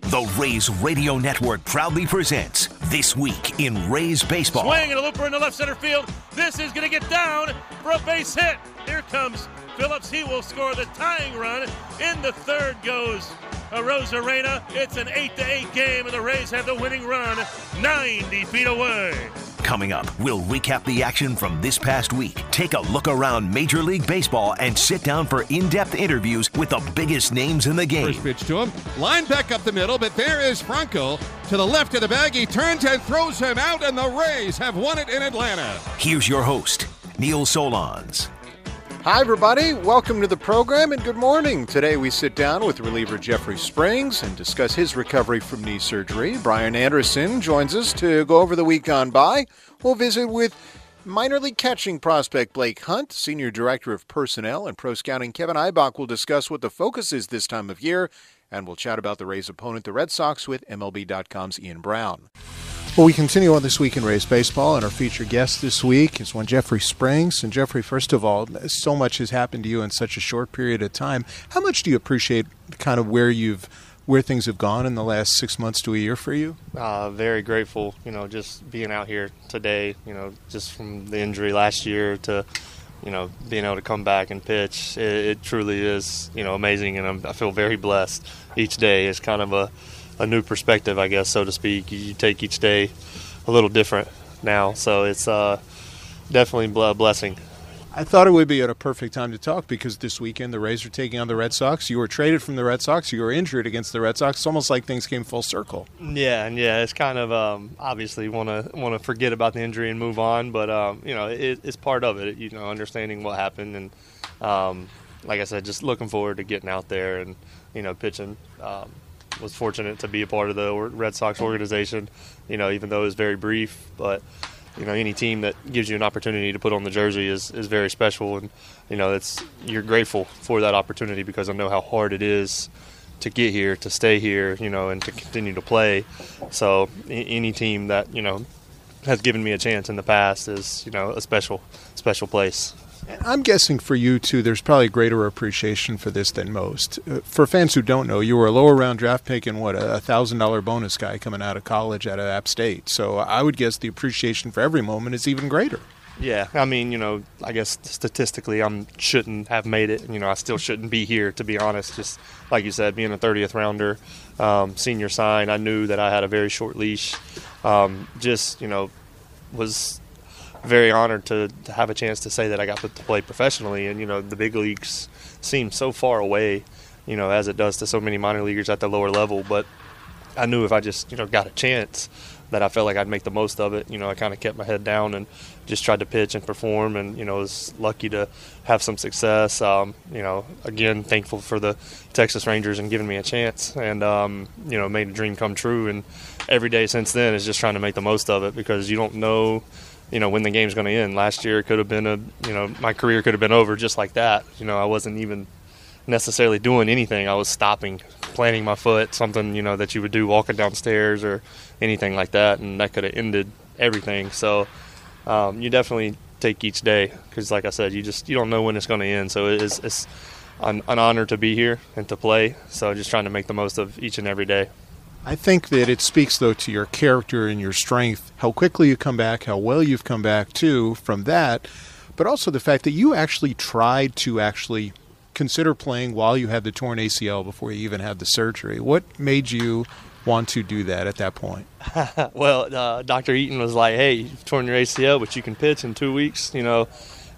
The Rays Radio Network proudly presents This Week in Rays Baseball. Swing and a looper in the left center field. This is going to get down for a base hit. Here comes Phillips. He will score the tying run. In the third goes uh, Arozarena. It's an 8 to 8 game, and the Rays have the winning run 90 feet away. Coming up, we'll recap the action from this past week, take a look around Major League Baseball, and sit down for in depth interviews with the biggest names in the game. First pitch to him. Line back up the middle, but there is Franco to the left of the bag. He turns and throws him out, and the Rays have won it in Atlanta. Here's your host, Neil Solondz. Hi, everybody. Welcome to the program and good morning. Today we sit down with reliever Jeffrey Springs and discuss his recovery from knee surgery. Brian Anderson joins us to go over the week gone by. We'll visit with minor league catching prospect Blake Hunt, Senior Director of Personnel and Pro Scouting Kevin Ibach will discuss what the focus is this time of year, and we'll chat about the Rays' opponent, the Red Sox, with MLB.com's Ian Browne. Well, we continue on this week in Rays baseball, and our featured guest this week is one Jeffrey Springs. And Jeffrey, first of all, so much has happened to you in such a short period of time. How much do you appreciate kind of where you've where things have gone in the last six months to a year for you? Uh, very grateful, you know, just being out here today. You know, just from the injury last year to you know, being able to come back and pitch, it, it truly is, you know, amazing, and I'm, i feel very blessed. Each day is kind of a a new perspective, I guess, so to speak. You take each day a little different now, so it's uh, definitely a blessing. I thought it would be at a perfect time to talk because this weekend the Rays are taking on the Red Sox. You were traded from the Red Sox. You were injured against the Red Sox. It's almost like things came full circle. Yeah, and yeah, it's kind of um, obviously want to want to forget about the injury and move on, but um, you know it, it's part of it. You know, understanding what happened and um, like I said, just looking forward to getting out there and you know pitching. Was fortunate to be a part of the Red Sox organization. You know, even though it was very brief, but you know, any team that gives you an opportunity to put on the jersey is, is very special, and you know, it's you're grateful for that opportunity because I know how hard it is to get here, to stay here, you know, and to continue to play. So any team that you know has given me a chance in the past is you know a special special place. I'm guessing for you too, there's probably greater appreciation for this than most. Uh, for fans who don't know, you were a lower round draft pick and what a thousand dollar bonus guy coming out of college at App State. So I would guess the appreciation for every moment is even greater. Yeah, I mean, you know, I guess statistically, I shouldn't have made it. You know, I still shouldn't be here, to be honest. Just like you said, being a 30th rounder, um, senior sign, I knew that I had a very short leash. Um, just, you know, was very honored to, to have a chance to say that I got to play professionally. And you know, the big leagues seem so far away, you know, as it does to so many minor leaguers at the lower level. But I knew if I just you know got a chance that I felt like I'd make the most of it. You know, I kind of kept my head down and just tried to pitch and perform, and you know, was lucky to have some success. Um, you know, again, thankful for the Texas Rangers and giving me a chance, and um, you know, made a dream come true. And every day since then is just trying to make the most of it because you don't know you know when the game's going to end. Last year could have been a you know my career could have been over just like that. You know I wasn't even necessarily doing anything. I was stopping, planting my foot, something you know that you would do walking downstairs or anything like that, and that could have ended everything. So um, you definitely take each day because, like I said, you just you don't know when it's going to end. So it is, it's an, an honor to be here and to play. So just trying to make the most of each and every day. I think that it speaks, though, to your character and your strength, how quickly you come back, how well you've come back, too, from that, but also the fact that you actually tried to actually consider playing while you had the torn ACL before you even had the surgery. What made you want to do that at that point? well, uh, Dr. Eaton was like, hey, you've torn your ACL, but you can pitch in two weeks, you know,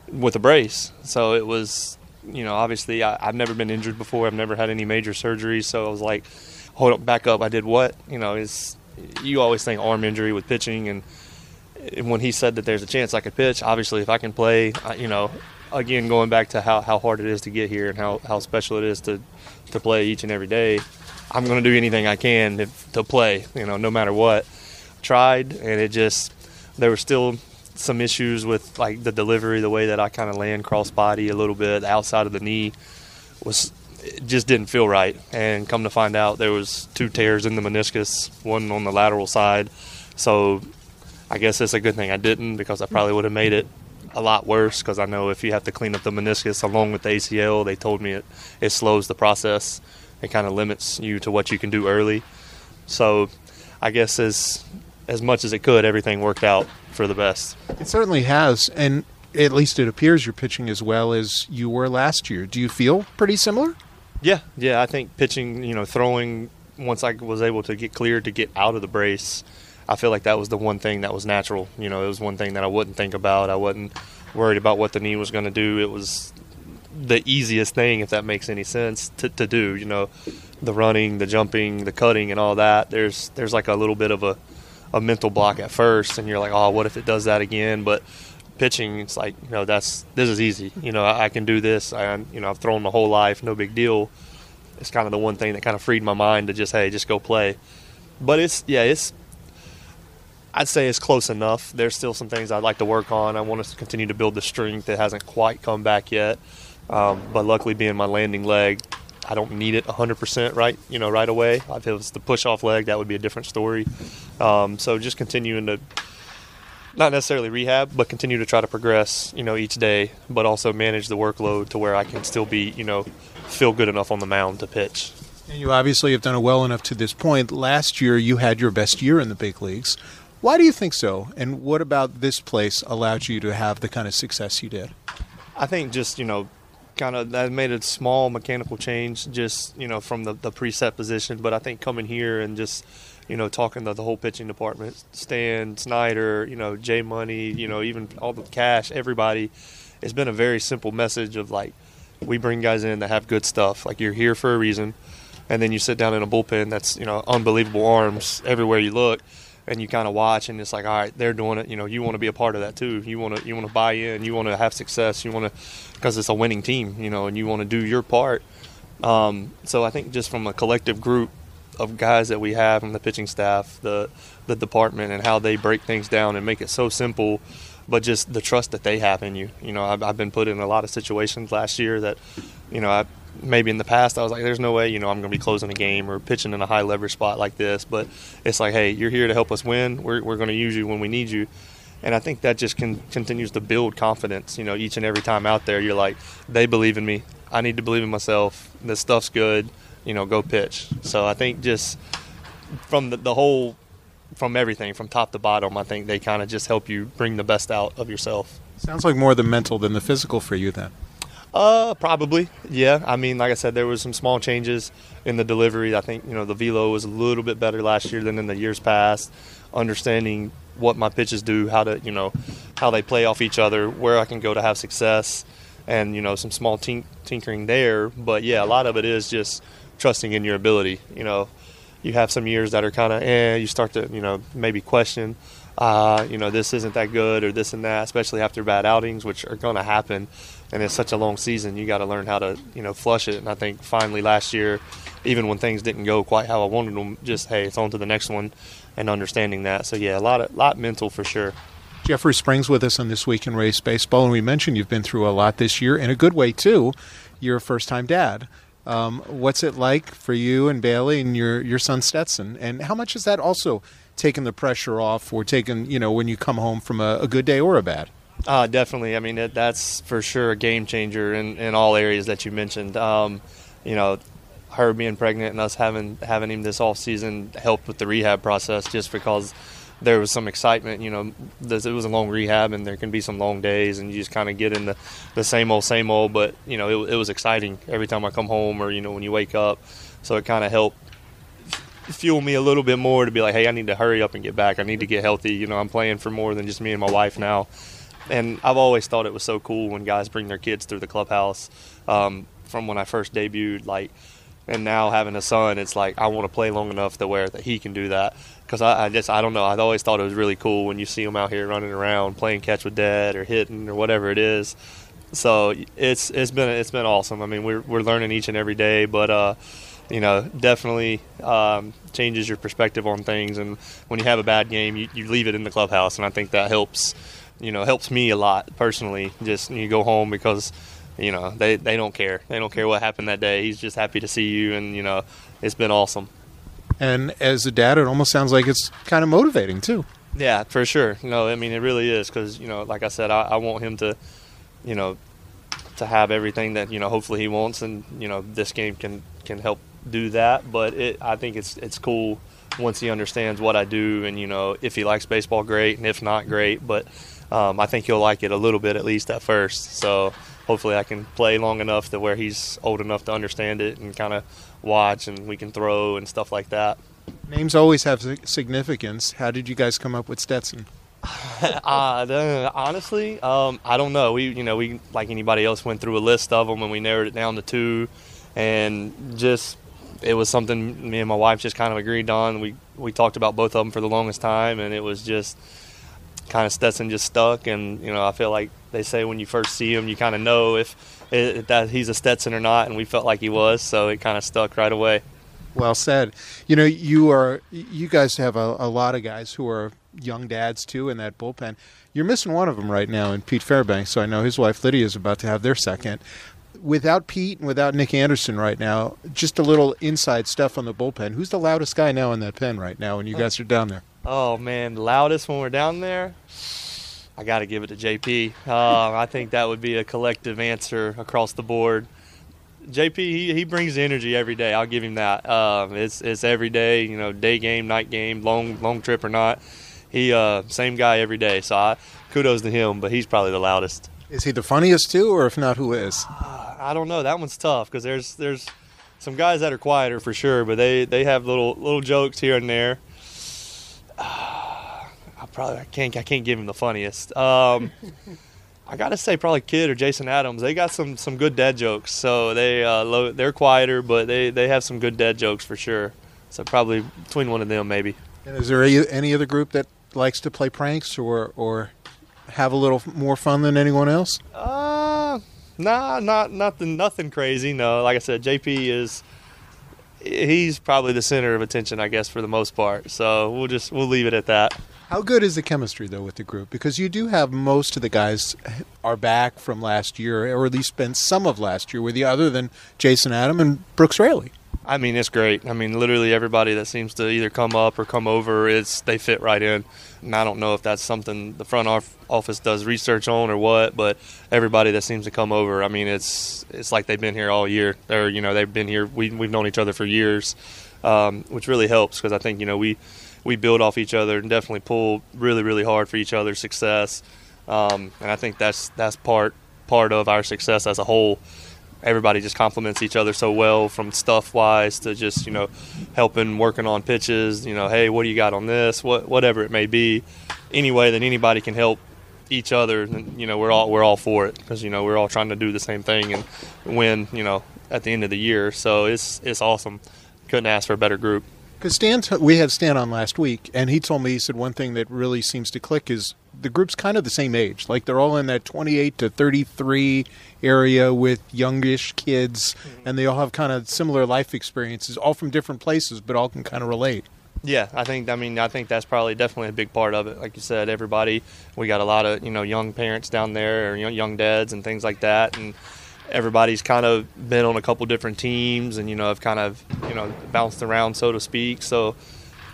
with a brace. So it was, you know, obviously I, I've never been injured before. I've never had any major surgeries. So I was like, hold up, back up. I did what? You know, is you always think arm injury with pitching, and when he said that there's a chance I could pitch, obviously if I can play, you know, again going back to how, how hard it is to get here and how, how special it is to to play each and every day, I'm going to do anything I can to, to play. You know, no matter what. Tried, and it just there were still some issues with like the delivery, the way that I kind of land cross body a little bit outside of the knee was it just didn't feel right. And come to find out, there was two tears in the meniscus, one on the lateral side. So I guess it's a good thing I didn't because I probably would have made it a lot worse because I know if you have to clean up the meniscus along with the ACL, they told me it, it slows the process. It kind of limits you to what you can do early. So I guess as as much as it could, everything worked out for the best. It certainly has, and at least it appears you're pitching as well as you were last year. Do you feel pretty similar? Yeah, yeah. I think pitching, you know, throwing. Once I was able to get cleared to get out of the brace, I feel like that was the one thing that was natural. You know, it was one thing that I wouldn't think about. I wasn't worried about what the knee was going to do. It was the easiest thing, if that makes any sense, to, to do. You know, the running, the jumping, the cutting, and all that. There's there's like a little bit of a, a mental block at first, and you're like, oh, what if it does that again? But pitching, it's like, you know, that's this is easy. You know, I, I can do this. I, you know, I've thrown my whole life, no big deal. It's kind of the one thing that kind of freed my mind to just, hey, just go play. But it's yeah, it's I'd say it's close enough. There's still some things I'd like to work on. I want to continue to build the strength. that hasn't quite come back yet. Um, but luckily, being my landing leg, I don't need it 100% right, you know, right away. If it was the push off leg, that would be a different story. Um, so just continuing to not necessarily rehab, but continue to try to progress, you know, each day, but also manage the workload to where I can still be, you know, feel good enough on the mound to pitch. And you obviously have done it well enough to this point. Last year, you had your best year in the big leagues. Why do you think so? And what about this place allowed you to have the kind of success you did? I think just, you know, kind of that made a small mechanical change just, you know, from the, the preset position. But I think coming here and just, you know, talking to the whole pitching department, Stan, Snyder, you know, Jay Money, you know, even all the cash, everybody, it's been a very simple message of like, we bring guys in that have good stuff. Like you're here for a reason, and then you sit down in a bullpen that's you know unbelievable arms everywhere you look, and you kind of watch, and it's like, all right, they're doing it. You know, you want to be a part of that too. You want to you want to buy in. You want to have success. You want to because it's a winning team. You know, and you want to do your part. Um, so I think just from a collective group of guys that we have from the pitching staff, the the department, and how they break things down and make it so simple but just the trust that they have in you. You know, I've, I've been put in a lot of situations last year that, you know, I maybe in the past I was like, there's no way, you know, I'm going to be closing a game or pitching in a high leverage spot like this. But it's like, hey, you're here to help us win. We're, we're going to use you when we need you. And I think that just can, continues to build confidence. You know, each and every time out there, you're like, they believe in me. I need to believe in myself. This stuff's good. You know, go pitch. So I think just from the, the whole from everything from top to bottom. I think they kind of just help you bring the best out of yourself. Sounds like more the mental than the physical for you then. Uh, probably. Yeah. I mean, like I said, there was some small changes in the delivery. I think you know the velo was a little bit better last year than in the years past. Understanding what my pitches do, how to you know how they play off each other, where I can go to have success, and you know some small tink- tinkering there. But yeah, a lot of it is just trusting in your ability. You know, you have some years that are kind of eh. You start to you know maybe question, uh, you know this isn't that good or this and that, especially after bad outings, which are going to happen. And it's such a long season. You got to learn how to you know flush it. And I think finally last year, even when things didn't go quite how I wanted them, just hey, it's on to the next one, and understanding that. So yeah, a lot of lot mental for sure. Jeffrey Springs with us on this week in Rays baseball, and we mentioned you've been through a lot this year in a good way too. You're a first-time dad. Um, what's it like for you and Bailey and your your son Stetson? And how much has that also taken the pressure off, or taken you know when you come home from a, a good day or a bad? Uh, definitely. I mean, it, that's for sure a game changer in, in all areas that you mentioned. Um, you know, her being pregnant and us having having him this off season helped with the rehab process, just because there was some excitement. You know, it was a long rehab, and there can be some long days, and you just kind of get in the, the same old, same old. But you know, it, it was exciting every time I come home, or you know, when you wake up. So it kind of helped fuel me a little bit more to be like, hey, I need to hurry up and get back. I need to get healthy. You know, I'm playing for more than just me and my wife now. And I've always thought it was so cool when guys bring their kids through the clubhouse. Um, from when I first debuted, like, and now having a son, it's like I want to play long enough to where that he can do that because I, I, just I don't know. I always thought it was really cool when you see him out here running around, playing catch with dad or hitting or whatever it is. So it's it's been it's been awesome. I mean, we're we're learning each and every day, but uh, you know, definitely um, changes your perspective on things. And when you have a bad game, you, you leave it in the clubhouse, and I think that helps. You know, helps me a lot personally. Just you go home because you know they they don't care. They don't care what happened that day. He's just happy to see you, and you know, it's been awesome. And as a dad, it almost sounds like it's kind of motivating too. Yeah, for sure. No, I mean it really is because you know, like I said, I, I want him to, you know, to have everything that you know hopefully he wants, and you know this game can can help do that, but it, I think it's it's cool once he understands what I do, and you know, if he likes baseball, great, and if not, great. But um, I think he'll like it a little bit at least at first. So hopefully, I can play long enough to where he's old enough to understand it and kind of watch, and we can throw and stuff like that. Names always have significance. How did you guys come up with Stetson? uh, honestly, um, I don't know. We, you know, we like anybody else went through a list of them and we narrowed it down to two, and just it was something me and my wife just kind of agreed on. We we talked about both of them for the longest time, and it was just kind of Stetson just stuck. And you know, I feel like they say when you first see him, you kind of know if, if that he's a Stetson or not, and we felt like he was, so it kind of stuck right away. Well said. You know, you are you guys have a, a lot of guys who are young dads too in that bullpen. You're missing one of them right now in Pete Fairbanks. So I know his wife Lydia is about to have their second without Pete and without Nick Anderson right now, just a little inside stuff on the bullpen. Who's the loudest guy now in that pen right now when you oh. guys are down there? Oh man, loudest when we're down there. I got to give it to JP. Uh, I think that would be a collective answer across the board. JP, he, he brings the energy every day. I'll give him that. Um, it's it's every day, you know, day game, night game, long long trip or not. He uh, same guy every day. So I, kudos to him, but he's probably the loudest. Is he the funniest too, or if not, who is? Uh, I don't know. That one's tough because there's there's some guys that are quieter for sure, but they they have little little jokes here and there. Uh, I probably I can't I can't give him the funniest. Um, I gotta say probably Kid or Jason Adams. They got some some good dad jokes. So they uh, low, they're quieter, but they they have some good dad jokes for sure. So probably between one of them maybe. And is there any, any other group that likes to play pranks or or have a little more fun than anyone else? Uh, nah, not nothing, nothing crazy. No, like I said, JP is he's probably the center of attention, I guess, for the most part. So we'll just we'll leave it at that. How good is the chemistry though with the group? Because you do have most of the guys are back from last year, or at least spent some of last year with you, other than Jason Adam and Brooks Raley. I mean, it's great. I mean, literally everybody that seems to either come up or come over, it's they fit right in. And I don't know if that's something the front office does research on or what, but everybody that seems to come over, I mean, it's it's like they've been here all year. Or you know, they've been here. We we've known each other for years, um, which really helps because I think you know we we build off each other and definitely pull really really hard for each other's success. Um, and I think that's that's part part of our success as a whole everybody just complements each other so well from stuff wise to just you know helping working on pitches you know hey what do you got on this? What whatever it may be. Any way that anybody can help each other you know we're all we're all for it because you know we're all trying to do the same thing and win you know at the end of the year. So it's it's awesome. Couldn't ask for a better group. Because Stan, we had Stan on last week, and he told me he said one thing that really seems to click is the group's kind of the same age. Like they're all in that 28 to 33 area with youngish kids, mm-hmm. and they all have kind of similar life experiences, all from different places, but all can kind of relate. Yeah, I think. I mean, I think that's probably definitely a big part of it. Like you said, everybody. We got a lot of you know young parents down there, or young dads and things like that, and everybody's kind of been on a couple different teams and you know have kind of you know bounced around so to speak so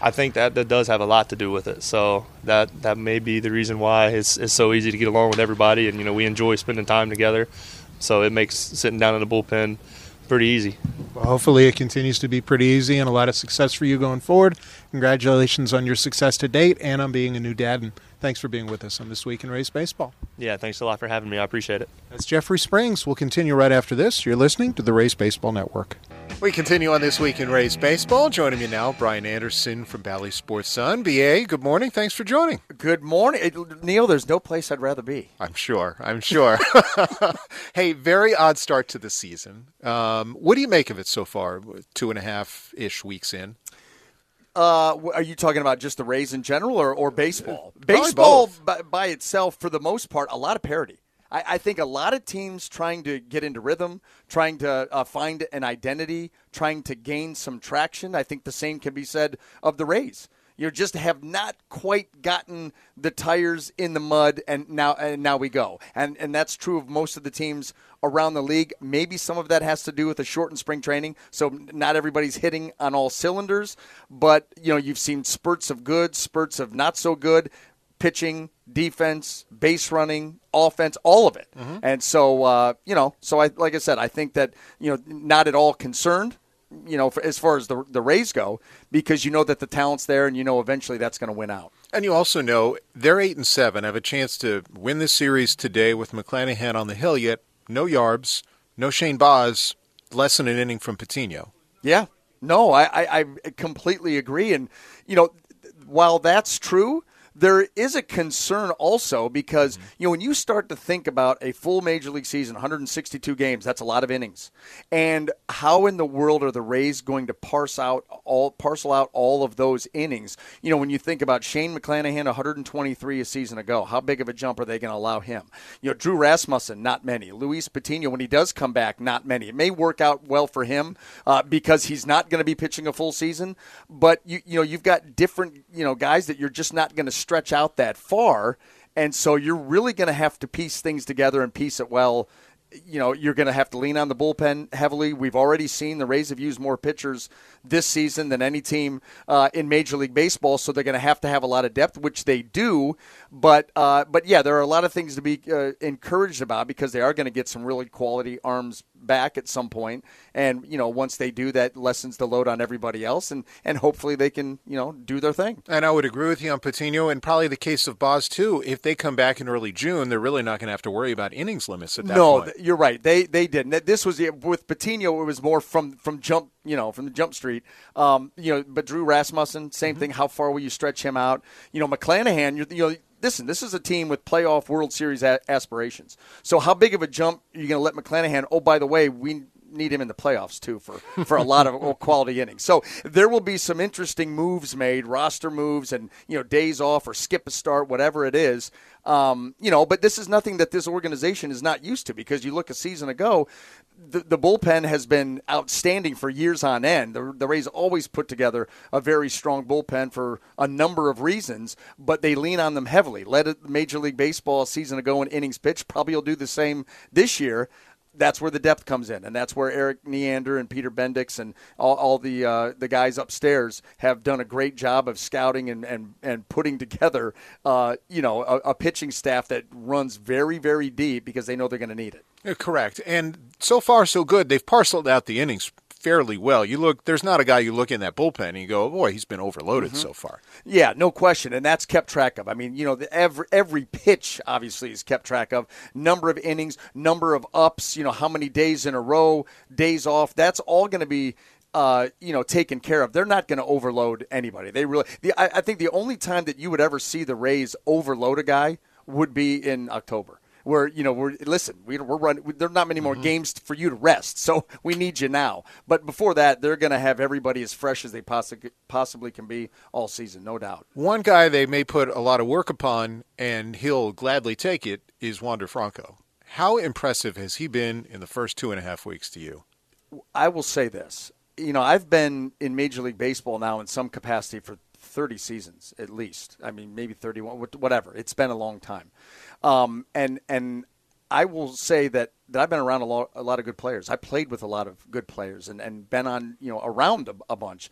I think that that does have a lot to do with it so that that may be the reason why it's, it's so easy to get along with everybody and you know we enjoy spending time together so it makes sitting down in the bullpen pretty easy. Well, hopefully, it continues to be pretty easy and a lot of success for you going forward. Congratulations on your success to date and on being a new dad. And thanks for being with us on This Week in Rays Baseball. Yeah, thanks a lot for having me. I appreciate it. That's Jeffrey Springs. We'll continue right after this. You're listening to the Rays Baseball Network. We continue on This Week in Rays Baseball. Joining me now, Brian Anderson from Bally Sports Sun. BA, good morning. Thanks for joining. Good morning. Neil, there's no place I'd rather be. I'm sure. I'm sure. hey, very odd start to the season. Um, what do you make of it so far, two and a half ish weeks in? Uh, are you talking about just the Rays in general or, or baseball? baseball by, by, itself, for the most part, a lot of parity. I, I, think a lot of teams trying to get into rhythm, trying to uh, find an identity, trying to gain some traction. I think the same can be said of the Rays. You just have not quite gotten the tires in the mud and now and now we go. And and that's true of most of the teams around the league. Maybe some of that has to do with a shortened spring training so not everybody's hitting on all cylinders. But you know you've seen spurts of good spurts of not so good pitching defense base running offense all of it mm-hmm. and so uh, you know so i like i said i think that you know not at all concerned you know, for, as far as the the Rays go, because you know that the talent's there, and you know eventually that's going to win out. And you also know they're eight and seven, have a chance to win this series today with McClanahan on the hill. Yet no Yarbs, no Shane Baz, less than an inning from Patino. Yeah, no, I, I, I completely agree. And you know, while that's true, there is a concern also because mm-hmm. you know when you start to think about a full major league season 162 games that's a lot of innings. And how in the world are the Rays going to parse out all parcel out all of those innings? You know when you think about Shane McClanahan 123 a season ago how big of a jump are they going to allow him? You know Drew Rasmussen not many. Luis Patino when he does come back not many. It may work out well for him uh, because he's not going to be pitching a full season but you you know you've got different you know guys that you're just not going to stretch out that far. And so you're really going to have to piece things together and piece it well. You know, you're going to have to lean on the bullpen heavily. We've already seen the Rays have used more pitchers this season than any team uh, in Major League Baseball, so they're going to have to have a lot of depth, which they do. But uh, but yeah, there are a lot of things to be uh, encouraged about because they are going to get some really quality arms back at some point, and you know once they do that, lessens the load on everybody else, and and hopefully they can you know do their thing. And I would agree with you on Patino, and probably the case of Baz, too. If they come back in early June, they're really not going to have to worry about innings limits at that no, point. No, you're right. They they didn't. This was with Patino. It was more from from jump you know, from the jump street. Um, you know, but Drew Rasmussen, same mm-hmm. thing. How far will you stretch him out? You know, McClanahan, you know, listen, this is a team with playoff World Series aspirations. So how big of a jump are you going to let McClanahan? Oh, by the way, we need him in the playoffs too for, for a lot of quality innings. So there will be some interesting moves made, roster moves, and you know days off or skip a start, whatever it is. Um, you know, but this is nothing that this organization is not used to because you look a season ago, the, the bullpen has been outstanding for years on end. The, the Rays always put together a very strong bullpen for a number of reasons, but they lean on them heavily. Led a Major League Baseball a season ago in innings pitched. Probably will do the same this year that's where the depth comes in, and that's where Erik Neander and Peter Bendix and all, all the uh, the guys upstairs have done a great job of scouting and and, and putting together, uh, you know, a, a, pitching staff that runs very very deep because they know they're going to need it. Correct, and so far so good. They've parceled out the innings fairly well. You look, there's not a guy you look in that bullpen and you go, oh, boy, he's been overloaded mm-hmm. so far. Yeah, no question, and that's kept track of. I mean, you know, the, every every pitch obviously is kept track of. Number of innings, number of ups. You know, how many days in a row, days off. That's all going to be uh, you know, taken care of. They're not going to overload anybody. They really. The, I, I, think the only time that you would ever see the Rays overload a guy would be in October where you know we're listen we, we're running there're not many more mm-hmm. games for you to rest so we need you now. But before that they're going to have everybody as fresh as they possibly possibly can be all season no doubt. One guy they may put a lot of work upon and he'll gladly take it is wander franco. How impressive has he been in the first two and a half weeks to you? I will say this. You know i've been in major league baseball now in some capacity for 30 seasons at least. I mean maybe 31 whatever. It's been a long time um, and and I will say that, that I've been around a lot, a lot of good players. I played with a lot of good players and, and been on you know around a, a bunch.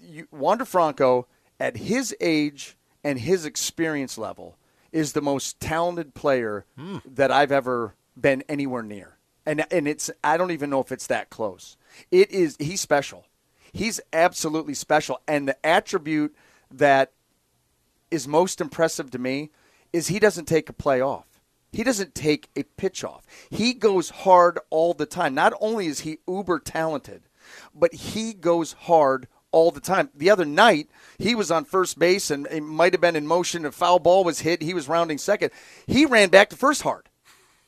You, Wander Franco, at his age and his experience level, is the most talented player mm. that I've ever been anywhere near. And and it's I don't even know if it's that close. It is he's special. He's absolutely special. And the attribute that is most impressive to me is he doesn't take a play off. He doesn't take a pitch off. He goes hard all the time. Not only is he uber talented, but he goes hard all the time. The other night, he was on first base and it might have been in motion. A foul ball was hit. He was rounding second. He ran back to first hard.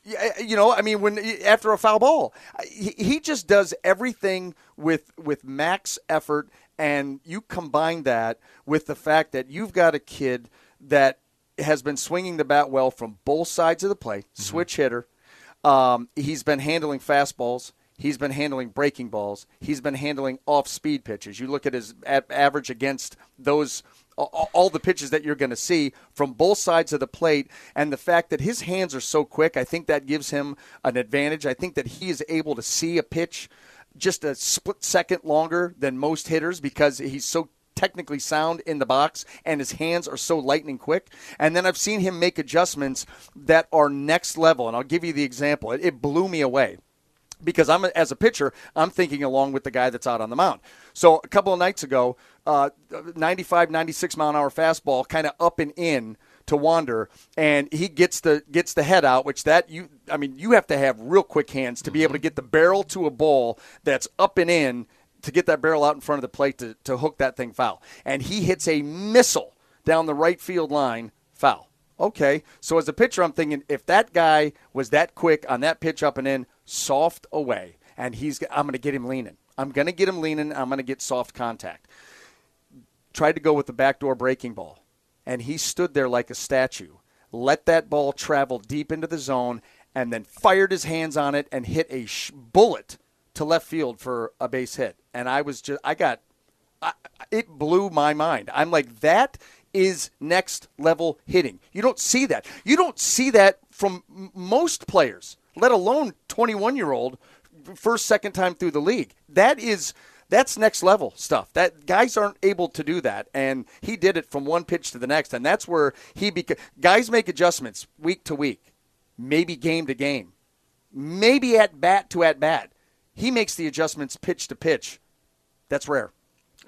Uh, you know, I mean, when after a foul ball, he just does everything with with max effort, and you combine that with the fact that you've got a kid that has been swinging the bat well from both sides of the plate, mm-hmm. switch hitter. Um, he's been handling fastballs. He's been handling breaking balls. He's been handling off speed pitches. You look at his average against those all the pitches that you're going to see from both sides of the plate and the fact that his hands are so quick i think that gives him an advantage i think that he is able to see a pitch just a split second longer than most hitters because he's so technically sound in the box and his hands are so lightning quick. And then I've seen him make adjustments that are next level. And I'll give you the example. It, it blew me away. because I'm as a pitcher, I'm thinking along with the guy that's out on the mound. So a couple of nights ago, uh, 95, 96 mile an hour fastball, kind of up and in to Wander, and he gets the gets the head out, which that you I mean you have to have real quick hands to be able to get the barrel to a ball that's up and in to get that barrel out in front of the plate to, to hook that thing foul. And he hits a missile down the right field line, foul. Okay, so as a pitcher, I'm thinking if that guy was that quick on that pitch up and in, soft away, and he's I'm going to get him leaning. I'm going to get him leaning. I'm going to get soft contact. Tried to go with the backdoor breaking ball, and he stood there like a statue. Let that ball travel deep into the zone, and then fired his hands on it and hit a sh- bullet to left field for a base hit. And I was just I got I, it blew my mind. I'm like that is next level hitting. You don't see that. You don't see that from most players, let alone 21 year old first second time through the league. That is that's next level stuff. That guys aren't able to do that, and he did it from one pitch to the next, and that's where he beca- guys make adjustments week to week, maybe game to game, maybe at bat to at bat. He makes the adjustments pitch to pitch. That's rare.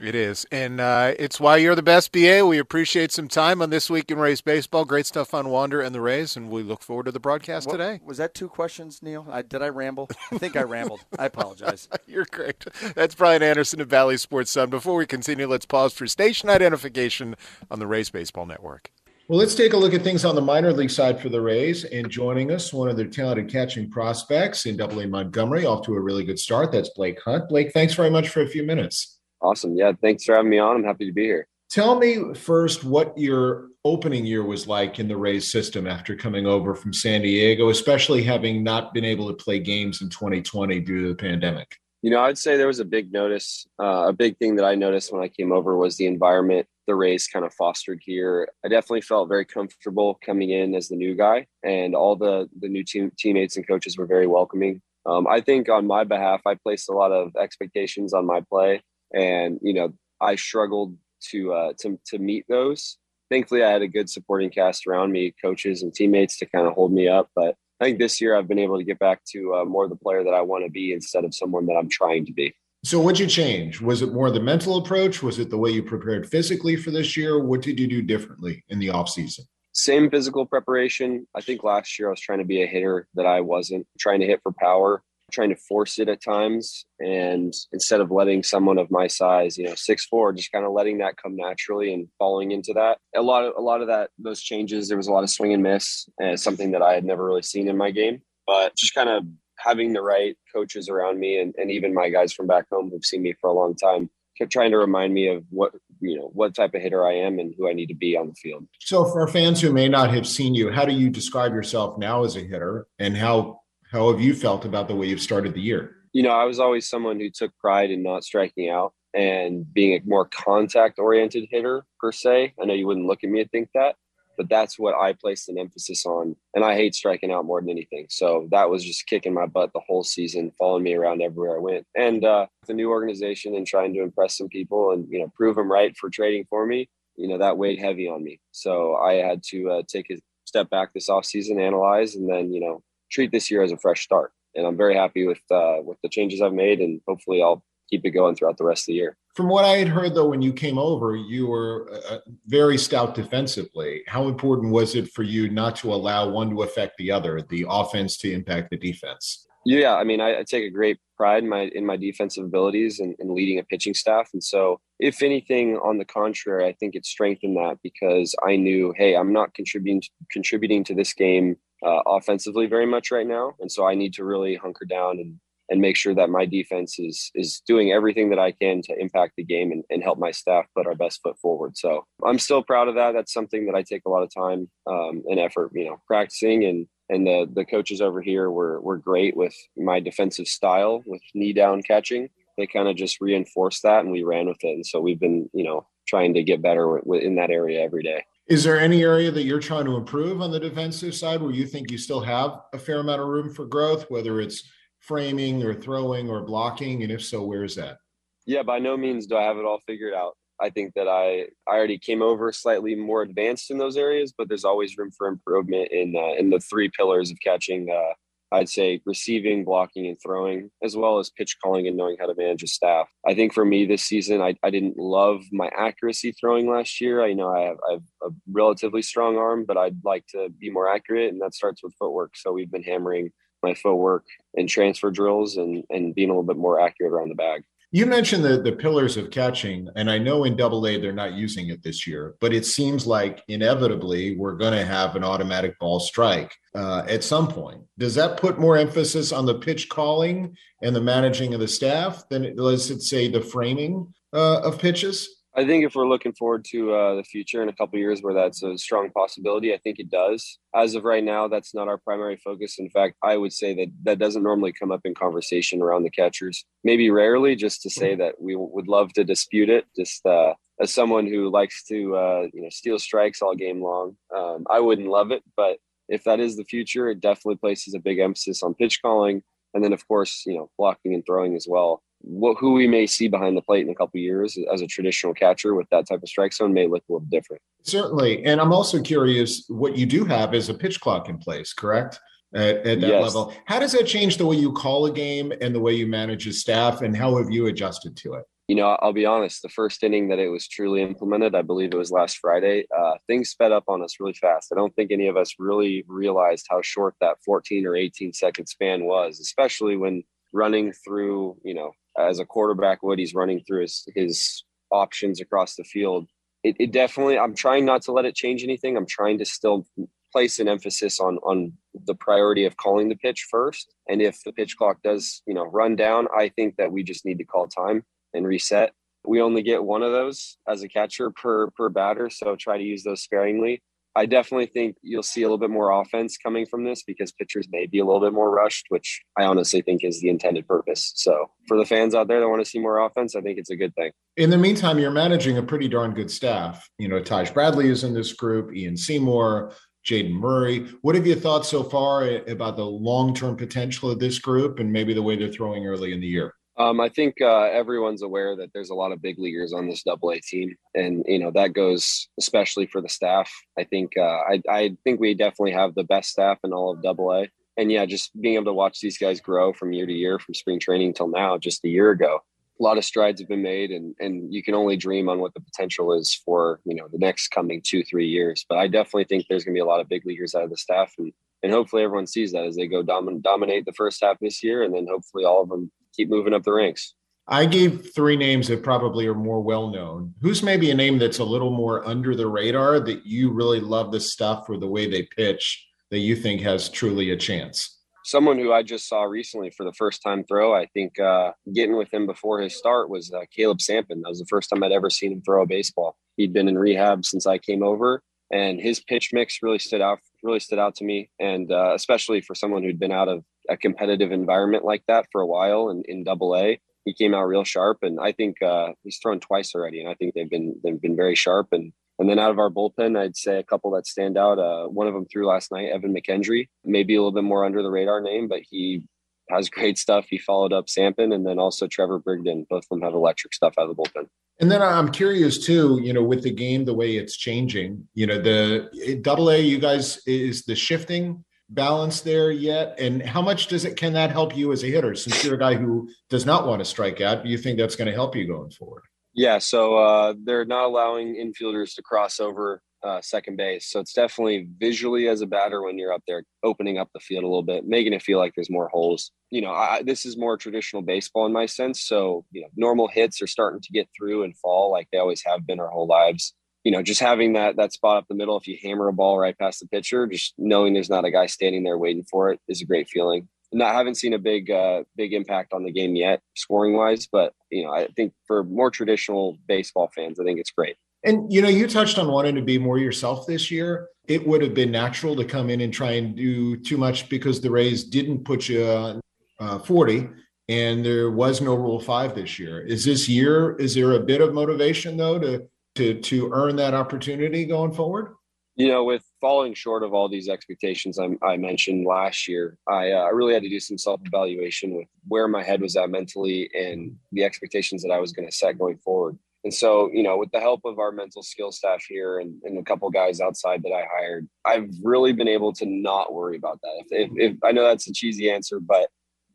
It is. And uh, it's why you're the best BA. We appreciate some time on This Week in Rays Baseball. Great stuff on Wander and the Rays, and we look forward to the broadcast What- today. Was that two questions, Neil? I, did I ramble? I think I rambled. I apologize. You're great. That's Brian Anderson of Bally Sports Sun. Before we continue, let's pause for station identification on the Rays Baseball Network. Well, let's take a look at things on the minor league side for the Rays. And joining us, one of their talented catching prospects in Double A Montgomery, off to a really good start. That's Blake Hunt. Blake, thanks very much for a few minutes. Awesome. Yeah. Thanks for having me on. I'm happy to be here. Tell me first what your opening year was like in the Rays system after coming over from San Diego, especially having not been able to play games in 2020 due to the pandemic. You know, I'd say there was a big notice. Uh, a big thing that I noticed when I came over was the environment the Rays kind of fostered here. I definitely felt very comfortable coming in as the new guy, and all the the new team teammates and coaches were very welcoming. Um, I think on my behalf, I placed a lot of expectations on my play, and you know, I struggled to uh, to to meet those. Thankfully, I had a good supporting cast around me, coaches and teammates, to kind of hold me up. But I think this year I've been able to get back to uh, more the player that I want to be instead of someone that I'm trying to be. So, what'd you change? Was it more the mental approach? Was it the way you prepared physically for this year? What did you do differently in the offseason? Same physical preparation. I think last year I was trying to be a hitter that I wasn't, trying to hit for power, trying to force it at times. And instead of letting someone of my size, you know, six four, just kind of letting that come naturally and falling into that. A lot of a lot of that those changes, there was a lot of swing and miss, and something that I had never really seen in my game. But just kind of having the right coaches around me and, and even my guys from back home who've seen me for a long time kept trying to remind me of what you know what type of hitter I am and who I need to be on the field. So, for fans who may not have seen you, how do you describe yourself now as a hitter, and how how have you felt about the way you've started the year? You know, I was always someone who took pride in not striking out and being a more contact oriented hitter per se. I know you wouldn't look at me and think that, but that's what I placed an emphasis on. And I hate striking out more than anything. So that was just kicking my butt the whole season, following me around everywhere I went. And uh, the new organization and trying to impress some people and, you know, prove them right for trading for me, you know, that weighed heavy on me. So I had to uh, take a step back this offseason, analyze, and then, you know, treat this year as a fresh start. And I'm very happy with uh, with the changes I've made, and hopefully I'll keep it going throughout the rest of the year. From what I had heard, though, when you came over, you were uh, very stout defensively. How important was it for you not to allow one to affect the other, the offense to impact the defense? Yeah, I mean, I, I take a great pride in my in my defensive abilities and, and leading a pitching staff. And so, if anything, on the contrary, I think it strengthened that because I knew, hey, I'm not contributing contributing to this game uh, offensively very much right now, and so I need to really hunker down and and make sure that my defense is is doing everything that I can to impact the game and, and help my staff put our best foot forward. So I'm still proud of that. That's something that I take a lot of time um, and effort, you know, practicing and and the the coaches over here were were great with my defensive style with knee down catching. They kind of just reinforced that, and we ran with it. And so we've been, you know, trying to get better in that area every day. Is there any area that you're trying to improve on the defensive side where you think you still have a fair amount of room for growth, whether it's framing or throwing or blocking? And if so, where is that? Yeah, by no means do I have it all figured out. I think that I I already came over slightly more advanced in those areas, but there's always room for improvement in uh, in the three pillars of catching. Uh, I'd say receiving, blocking, and throwing, as well as pitch calling and knowing how to manage a staff. I think for me this season, I, I didn't love my accuracy throwing last year. I know I have, I have a relatively strong arm, but I'd like to be more accurate, and that starts with footwork. So we've been hammering my footwork and transfer drills and, and being a little bit more accurate around the bag. You mentioned the, the pillars of catching, and I know in double A they're not using it this year, but it seems like inevitably we're going to have an automatic ball strike uh, at some point. Does that put more emphasis on the pitch calling and the managing of the staff than, it, let's say, the framing uh, of pitches? I think if we're looking forward to uh, the future in a couple years where that's a strong possibility, I think it does. As of right now, that's not our primary focus. In fact, I would say that that doesn't normally come up in conversation around the catchers. Maybe rarely, just to say that we would love to dispute it. Just uh, as someone who likes to uh, you know steal strikes all game long, um, I wouldn't love it. But if that is the future, it definitely places a big emphasis on pitch calling, and then of course you know blocking and throwing as well what, who we may see behind the plate in a couple years as a traditional catcher with that type of strike zone may look a little different. Certainly, and I'm also curious what you do have is a pitch clock in place, correct? At, at that yes. level, how does that change the way you call a game and the way you manage your staff, and how have you adjusted to it? You know, I'll be honest. The first inning that it was truly implemented, I believe it was last Friday. Uh, things sped up on us really fast. I don't think any of us really realized how short that 14 or 18 second span was, especially when running through, you know, as a quarterback, what he's running through his, his options across the field. It, it definitely, I'm trying not to let it change anything. I'm trying to still place an emphasis on on the priority of calling the pitch first. And if the pitch clock does, you know, run down, I think that we just need to call time and reset. We only get one of those as a catcher per per batter, so try to use those sparingly. I definitely think you'll see a little bit more offense coming from this because pitchers may be a little bit more rushed, which I honestly think is the intended purpose. So for the fans out there that want to see more offense, I think it's a good thing. In the meantime, you're managing a pretty darn good staff. You know, Taj Bradley is in this group, Ian Seymour, Jayden Murray. What have you thought so far eh, about the long term potential of this group and maybe the way they're throwing early in the year? Um, I think uh, everyone's aware that there's a lot of big leaguers on this Double A team, and you know that goes especially for the staff. I think uh, I, I think we definitely have the best staff in all of Double A, and yeah, just being able to watch these guys grow from year to year, from spring training till now, just a year ago, a lot of strides have been made, and and you can only dream on what the potential is for you know the next coming two three years. But I definitely think there's going to be a lot of big leaguers out of the staff, and and hopefully everyone sees that as they go dom- dominate the first half this year, and then hopefully all of them keep moving up the ranks. I gave three names that probably are more well known. Who's maybe a name that's a little more under the radar that you really love the stuff or the way they pitch that you think has truly a chance? Someone who I just saw recently for the first time throw, I think uh, getting with him before his start was uh, Caleb Sampson. That was the first time I'd ever seen him throw a baseball. He'd been in rehab since I came over, and his pitch mix really stood out. Really stood out to me, and uh, especially for someone who'd been out of a competitive environment like that for a while in, in double A. He came out real sharp and I think uh, he's thrown twice already and I think they've been they've been very sharp and and then out of our bullpen, I'd say a couple that stand out. Uh, one of them threw last night, Evan McKendry, maybe a little bit more under the radar name, but he has great stuff. He followed up Sampson and then also Trevor Brigden. Both of them have electric stuff out of the bullpen. And then I'm curious too, you know, with the game, the way it's changing, you know, the double A, you guys is the shifting balance there yet? And how much does it can that help you as a hitter? Since you're a guy who does not want to strike out, do you think that's going to help you going forward? Yeah, so uh, they're not allowing infielders to cross over uh, second base. So it's definitely visually as a batter when you're up there opening up the field a little bit, making it feel like there's more holes. You know, I, this is more traditional baseball in my sense. So, you know, normal hits are starting to get through and fall like they always have been our whole lives you know, just having that that spot up the middle, if you hammer a ball right past the pitcher, just knowing there's not a guy standing there waiting for it is a great feeling. And I haven't seen a big uh, big impact on the game yet, scoring wise, but you know, I think for more traditional baseball fans, I think it's great. And you know, you touched on wanting to be more yourself this year. It would have been natural to come in and try and do too much because the Rays didn't put you on uh, 40 and there was no rule five this year. Is this year, is there a bit of motivation though to to to earn that opportunity going forward? You know, with falling short of all these expectations I, I mentioned last year, I uh, really had to do some self evaluation with where my head was at mentally and the expectations that I was going to set going forward. And so, you know, with the help of our mental skill staff here and, and a couple guys outside that I hired, I've really been able to not worry about that. If, if, if I know that's a cheesy answer, but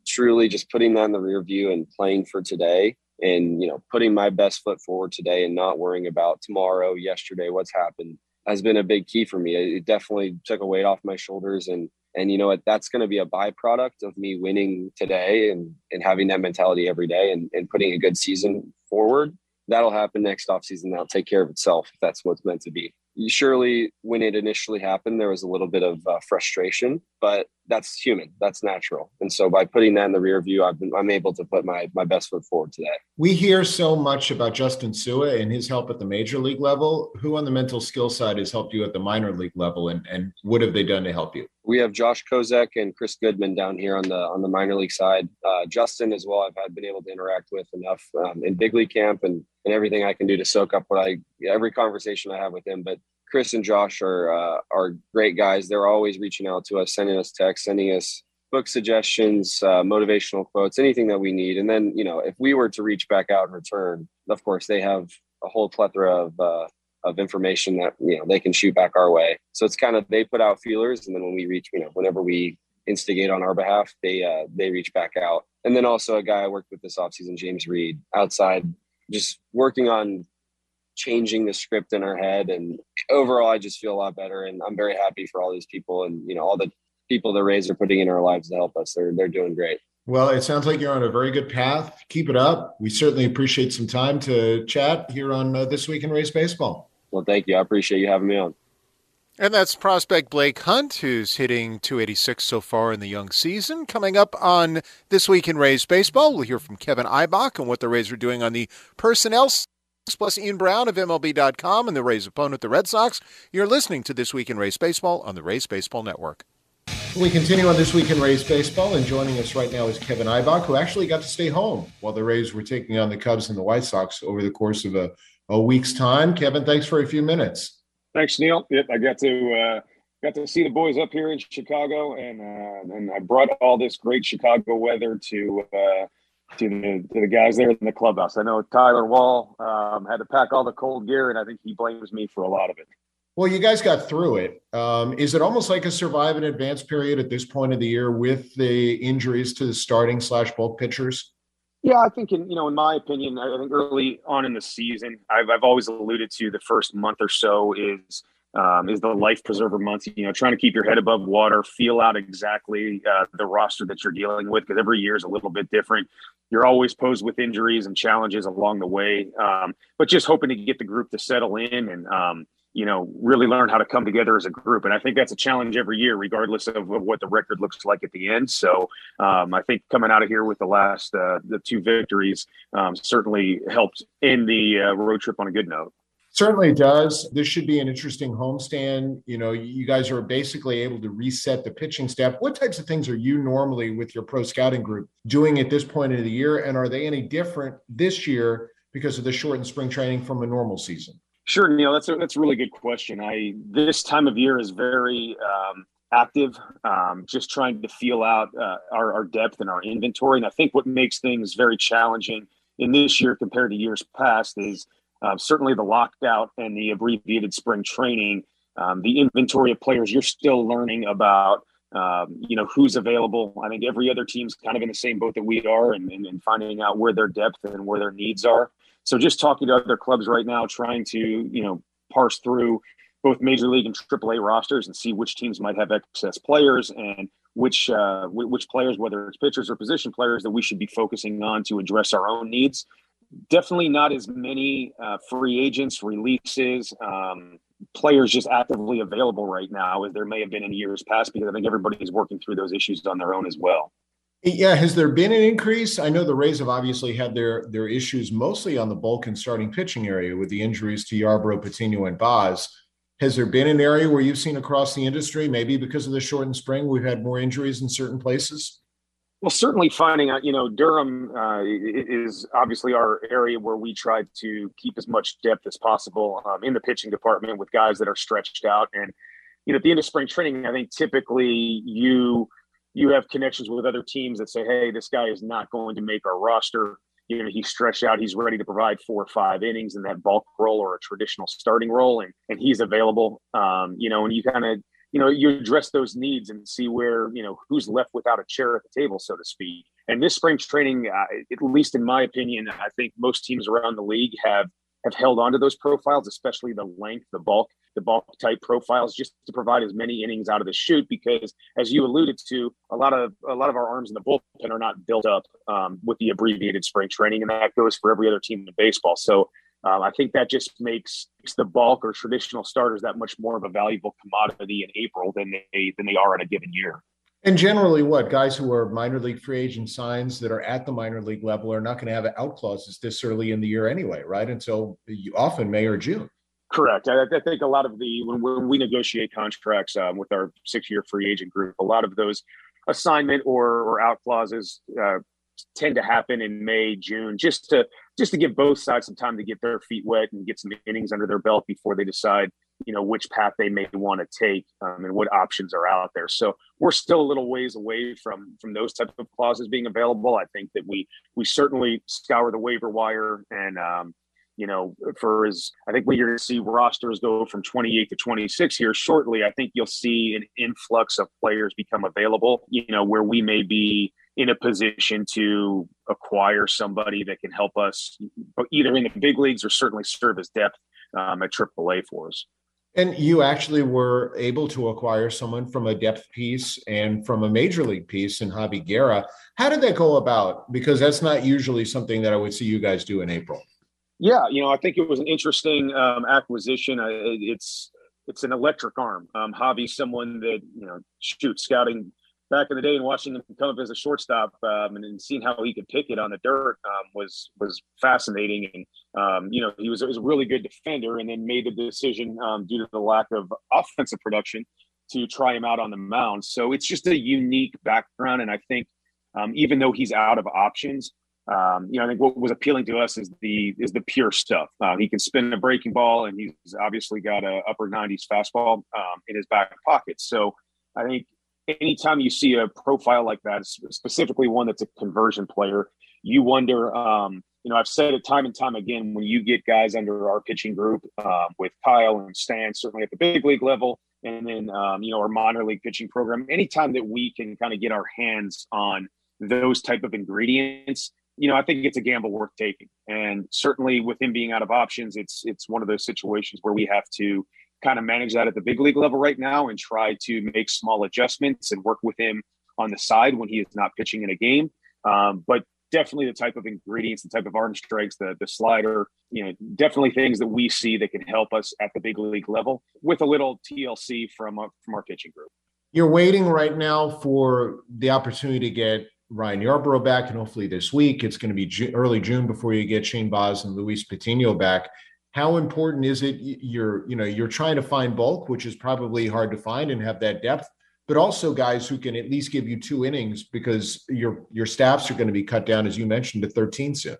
truly just putting that in the rear view and playing for today and, you know, putting my best foot forward today and not worrying about tomorrow, yesterday, what's happened has been a big key for me. It definitely took a weight off my shoulders and and you know what that's going to be a byproduct of me winning today and and having that mentality every day and, and putting a good season forward that'll happen next offseason. That'll take care of itself if that's what's meant to be. Surely, when it initially happened, there was a little bit of uh, frustration, but that's human. That's natural. And so, by putting that in the rear view, I've been, I'm able to put my my best foot forward today. We hear so much about Justin Sua and his help at the major league level. Who on the mental skill side has helped you at the minor league level, and and what have they done to help you? We have Josh Kozek and Chris Goodman down here on the on the minor league side. Uh, Justin as well. I've had been able to interact with enough um, in big league camp and and everything I can do to soak up what I every conversation I have with him. But Chris and Josh are uh, are great guys. They're always reaching out to us, sending us texts, sending us book suggestions, uh, motivational quotes, anything that we need. And then you know, if we were to reach back out in return, of course, they have a whole plethora of uh, of information that you know they can shoot back our way. So it's kind of they put out feelers, and then when we reach, you know, whenever we instigate on our behalf, they uh, they reach back out. And then also a guy I worked with this offseason, James Reed, outside just working on changing the script in our head and overall i just feel a lot better and i'm very happy for all these people and you know all the people the rays are putting in our lives to help us. They're they're doing great. Well it sounds like you're on a very good path. Keep it up. We certainly appreciate some time to chat here on uh, this week in rays baseball. Well thank you. I appreciate you having me on. And that's prospect Blake Hunt, who's hitting 286 so far in the young season. Coming up on This Week in Rays Baseball, we'll hear from Kevin Ibach and what the Rays are doing on the personnel plus Ian Browne of MLB.com and the Rays' opponent, the Red Sox. You're listening to This Week in Rays Baseball on the Rays Baseball Network. We continue on This Week in Rays Baseball, and joining us right now is Kevin Ibach, who actually got to stay home while the Rays were taking on the Cubs and the White Sox over the course of a, a week's time. Kevin, thanks for a few minutes. Thanks, Neil. Yep, I got to uh, got to see the boys up here in Chicago, and uh, and I brought all this great Chicago weather to uh, to the to the guys there in the clubhouse. I know Tyler Wall um, had to pack all the cold gear, and I think he blames me for a lot of it. Well, you guys got through it. Um, is it almost like a survive and advance period at this point of the year with the injuries to the starting slash bulk pitchers? Yeah, I think in you know, in my opinion, I think early on in the season, I've I've always alluded to the first month or so is um, is the life preserver month. You know, trying to keep your head above water, feel out exactly uh, the roster that you're dealing with because every year is a little bit different. You're always posed with injuries and challenges along the way, um, but just hoping to get the group to settle in and um, you know, really learn how to come together as a group. And I think that's a challenge every year, regardless of, of what the record looks like at the end. So um, I think coming out of here with the last uh, the two victories um, certainly helped end the uh, road trip on a good note. Certainly does. This should be an interesting homestand. You know, you guys are basically able to reset the pitching staff. What types of things are you normally with your pro scouting group doing at this point of the year? And are they any different this year because of the shortened spring training from a normal season? Sure, Neil. That's a that's a really good question. I this time of year is very um, active, um, just trying to feel out uh, our, our depth and our inventory. And I think what makes things very challenging in this year compared to years past is uh, certainly the lockout and the abbreviated spring training. Um, the inventory of players you're still learning about. Um, you know who's available. I think every other team's kind of in the same boat that we are, and, and, and finding out where their depth and where their needs are. So just talking to other clubs right now, trying to you know parse through both major league and AAA rosters and see which teams might have excess players and which uh, which players, whether it's pitchers or position players, that we should be focusing on to address our own needs. Definitely not as many uh, free agents, releases, um, players just actively available right now as there may have been in years past because I think everybody's working through those issues on their own as well. Yeah, has there been an increase? I know the Rays have obviously had their their issues mostly on the bulk and starting pitching area with the injuries to Yarbrough, Patino, and Baz. Has there been an area where you've seen across the industry, maybe because of the shortened spring, we've had more injuries in certain places? Well, certainly finding out, you know, Durham uh, is obviously our area where we try to keep as much depth as possible um, in the pitching department with guys that are stretched out. And, you know, at the end of spring training, I think typically you you have connections with other teams that say, hey, this guy is not going to make our roster. you know, he's stretched out. He's ready to provide four or five innings in that bulk role or a traditional starting role, and and he's available. Um, you know, and you kind of you know you address those needs and see where you know who's left without a chair at the table, so to speak. And this spring training, uh, at least in my opinion, I think most teams around the league have have held on to those profiles, especially the length, the bulk, the bulk type profiles, just to provide as many innings out of the chute. Because as you alluded to, a lot of a lot of our arms in the bullpen are not built up um, with the abbreviated spring training, and that goes for every other team in baseball. So um, I think that just makes, the bulk or traditional starters that much more of a valuable commodity in April than they than they are in a given year. And generally, what guys who are minor league free agent signs that are at the minor league level are not going to have out clauses this early in the year anyway, right? Until you often May or June. Correct. I, I think a lot of the when, when we negotiate contracts um, with our six-year free agent group, a lot of those assignment or or out clauses uh, tend to happen in May, June, just to just to give both sides some time to get their feet wet and get some innings under their belt before they decide, you know, which path they may want to take um, and what options are out there. So we're still a little ways away from from those type of clauses being available. I think that we we certainly scour the waiver wire and. Um, you know, for as I think when you're going to see rosters go from 28 to 26 here shortly, I think you'll see an influx of players become available, you know, where we may be in a position to acquire somebody that can help us either in the big leagues or certainly serve as depth um, at AAA for us. And you actually were able to acquire someone from a depth piece and from a major league piece in Javi Guerra. How did that go about? Because that's not usually something that I would see you guys do in April. Yeah, you know, I think it was an interesting um, acquisition. it's it's an electric arm. Um, Javi's someone that you know, shoot, scouting back in the day and watching him come up as a shortstop um, and, and, seeing how he could pick it on the dirt um, was was fascinating. And um, you know, he was, was, a really good defender, and then made the decision um, due to the lack of offensive production to try him out on the mound. So it's just a unique background, and I think um, even though he's out of options. Um, you know, I think what was appealing to us is the is the pure stuff. Uh, he can spin a breaking ball, and he's obviously got a upper 90s fastball in his back pocket. So I think anytime you see a profile like that, specifically one that's a conversion player, you wonder. Um, you know, I've said it time and time again. When you get guys under our pitching group um, with Kyle and Stan, certainly at the big league level, and then um, you know our minor league pitching program, anytime that we can kind of get our hands on those type of ingredients, you know, I think it's a gamble worth taking. And certainly with him being out of options, it's it's one of those situations where we have to kind of manage that at the big league level right now and try to make small adjustments and work with him on the side when he is not pitching in a game. Um, but definitely the type of ingredients, the type of arm strikes, the the slider, you know, definitely things that we see that can help us at the big league level with a little TLC from uh, from our pitching group. You're waiting right now for the opportunity to get Ryan Yarbrough back, and hopefully this week it's going to be early June before you get Shane Baz and Luis Patino back how important is it you're you know you're trying to find bulk which is probably hard to find and have that depth but also guys who can at least give you two innings because your your staffs are going to be cut down as you mentioned to 13 soon.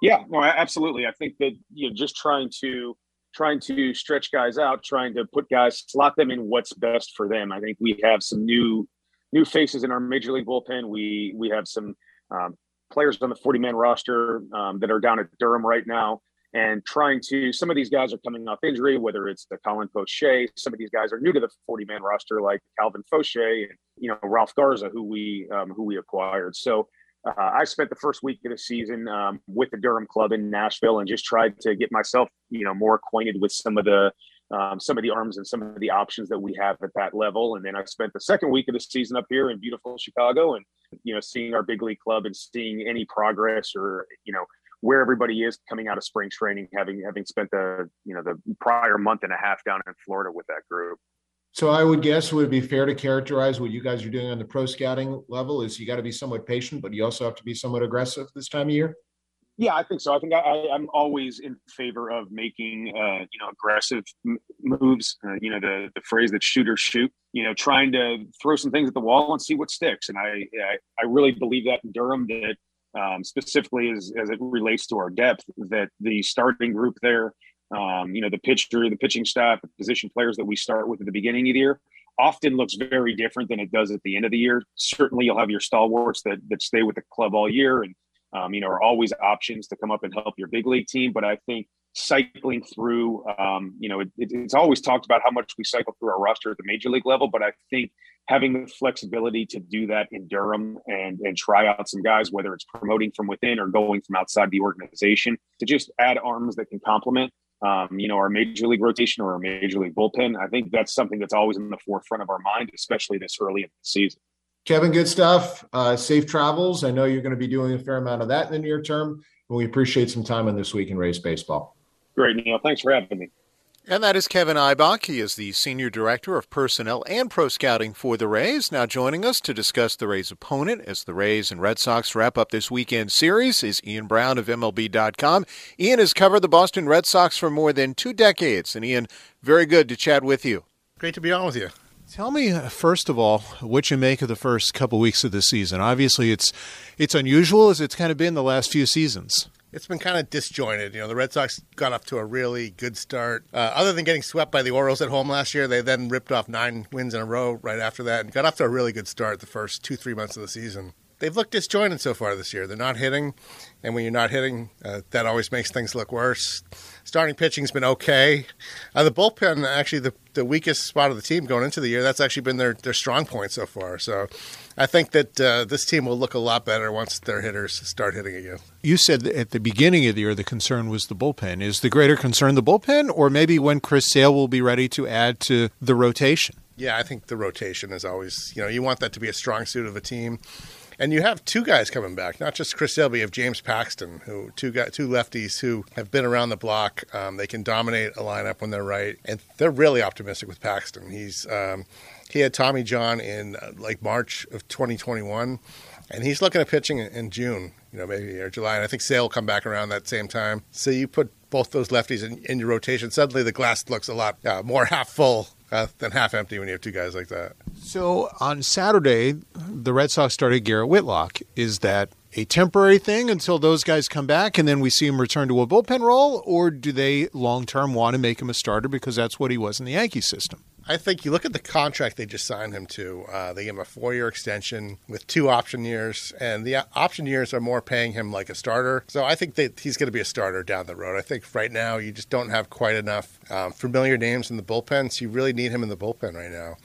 Yeah no absolutely. I think that you know just trying to trying to stretch guys out trying to put guys slot them in what's best for them. I think we have some new new faces in our major league bullpen. We we have some um, players on the 40 man roster um, that are down at durham right now and trying to some of these guys are coming off injury, whether it's the Colin Poche, some of these guys are new to the 40 man roster, like Calvin Faucher and you know Ralph Garza, who we um, who we acquired. So uh, I spent the first week of the season um, with the Durham Club in Nashville and just tried to get myself you know more acquainted with some of the um, some of the arms and some of the options that we have at that level. And then I spent the second week of the season up here in beautiful Chicago and, you know, seeing our big league club and seeing any progress or, you know, where everybody is coming out of spring training, having having spent the you know the prior month and a half down in Florida with that group. So I would guess would it be fair to characterize what you guys are doing on the pro scouting level is you got to be somewhat patient, but you also have to be somewhat aggressive this time of year. Yeah, I think so. I think I, am always in favor of making, uh, you know, aggressive m- moves. Uh, you know, the the phrase that shoot or shoot. You know, trying to throw some things at the wall and see what sticks. And I I, I really believe that in Durham that um, specifically as, as it relates to our depth, that the starting group there, um, you know, the pitcher, the pitching staff, the position players that we start with at the beginning of the year often looks very different than it does at the end of the year. Certainly you'll have your stalwarts that, that stay with the club all year and, um, you know, are always options to come up and help your big league team. But I think cycling through, um, you know, it, it, it's always talked about how much we cycle through our roster at the major league level. But I think having the flexibility to do that in Durham and and try out some guys, whether it's promoting from within or going from outside the organization, to just add arms that can complement. Um, you know, our major league rotation or our major league bullpen. I think that's something that's always in the forefront of our mind, especially this early in the season. Kevin, good stuff. Uh, safe travels. I know you're going to be doing a fair amount of that in the near term. And we appreciate some time on this week in Rays baseball. Great, Neil. Thanks for having me. And that is Kevin Ibach. He is the Senior Director of Personnel and Pro Scouting for the Rays. Now joining us to discuss the Rays' opponent as the Rays and Red Sox wrap up this weekend series is Ian Browne of MLB.com. Ian has covered the Boston Red Sox for more than two decades. And Ian, very good to chat with you. Great to be on with you. Tell me uh, first of all what you make of the first couple weeks of the season. Obviously, it's it's unusual as it's kind of been the last few seasons it's been kind of disjointed. You know, the Red Sox got off to a really good start. Uh, other than getting swept by the Orioles at home last year, they then ripped off nine wins in a row right after that and got off to a really good start the first two, three months of the season. They've looked disjointed so far this year. They're not hitting, and when you're not hitting, uh, that always makes things look worse. Starting pitching's been okay. Uh, the bullpen, actually, the, the weakest spot of the team going into the year, that's actually been their, their strong point so far. So I think that uh, this team will look a lot better once their hitters start hitting again. You said at the beginning of the year the concern was the bullpen. Is the greater concern the bullpen, or maybe when Chris Sale will be ready to add to the rotation? Yeah, I think the rotation is always, you know, you want that to be a strong suit of a team. And you have two guys coming back, not just Chris Sale, but you have James Paxton, who two two lefties who have been around the block. Um, they can dominate a lineup when they're right, and they're really optimistic with Paxton. He's um, he had Tommy John in uh, like March of 2021, and he's looking at pitching in, in June, you know, maybe or July. And I think Sale will come back around that same time. So you put both those lefties in, in your rotation. Suddenly the glass looks a lot uh, more half full than half empty when you have two guys like that. So on Saturday, the Red Sox started Garrett Whitlock. Is that a temporary thing until those guys come back and then we see him return to a bullpen role, or do they long term want to make him a starter because that's what he was in the Yankee system? I think you look at the contract they just signed him to. Uh, they gave him a four-year extension with two option years, and the option years are more paying him like a starter. So I think that he's going to be a starter down the road. I think right now you just don't have quite enough um, familiar names in the bullpen, so you really need him in the bullpen right now.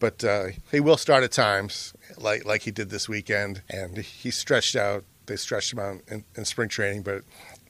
But uh, he will start at times, like like he did this weekend, and he stretched out. They stretched him out in, in spring training, but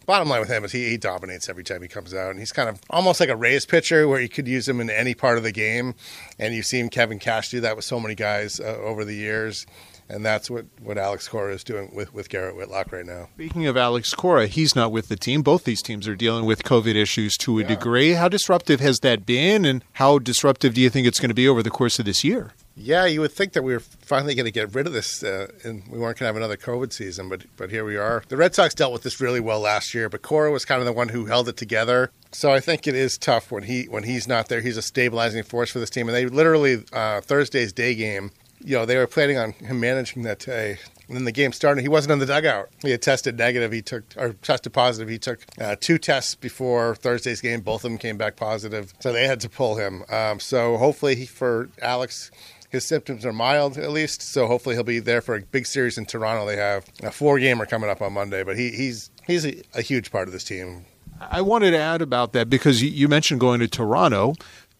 bottom line with him is he, he dominates every time he comes out, and he's kind of almost like a Rays pitcher where you could use him in any part of the game. And you've seen Kevin Cash do that with so many guys uh, over the years. And that's what, what Alex Cora is doing with, with Garrett Whitlock right now. Speaking of Alex Cora, he's not with the team. Both these teams are dealing with COVID issues to a yeah. degree. How disruptive has that been, and how disruptive do you think it's going to be over the course of this year? Yeah, you would think that we were finally going to get rid of this, uh, and we weren't going to have another COVID season, but but here we are. The Red Sox dealt with this really well last year, but Cora was kind of the one who held it together. So I think it is tough when he when he's not there. He's a stabilizing force for this team, and they literally uh, Thursday's day game. You know, they were planning on him managing that day. And then the game started. He wasn't in the dugout. He had tested negative. He took or tested positive. He took uh, two tests before Thursday's game. Both of them came back positive, so they had to pull him. Um, so hopefully, he, for Alex, his symptoms are mild, at least. So hopefully he'll be there for a big series in Toronto. They have a four gamer coming up on Monday, but he, he's he's a, a huge part of this team. I wanted to add about that because you mentioned going to Toronto.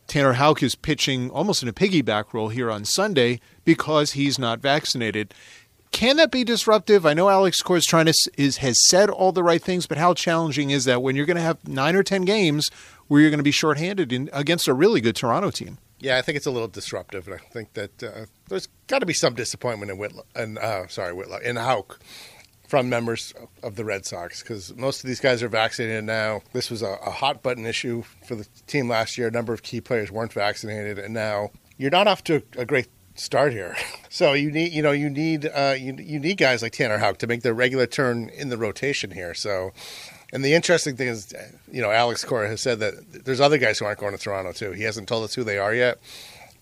Tanner Houck is pitching almost in a piggyback role here on Sunday because he's not vaccinated. Can that be disruptive? I know Alex Cora is trying to is has said all the right things, but how challenging is that when you're going to have nine or ten games where you're going to be shorthanded in, against a really good Toronto team? Yeah, I think it's a little disruptive, and I think that uh, there's got to be some disappointment in Whitlock, and uh, sorry, Whitlock, in Houck from members of the Red Sox because most of these guys are vaccinated now. This was a, a, hot button issue for the team last year. A number of key players weren't vaccinated, and now you're not off to a great start here. So you need, you know, you need, uh, you, you need guys like Tanner Houck to make their regular turn in the rotation here. So and the interesting thing is, you know, Alex Cora has said that there's other guys who aren't going to Toronto too. He hasn't told us who they are yet,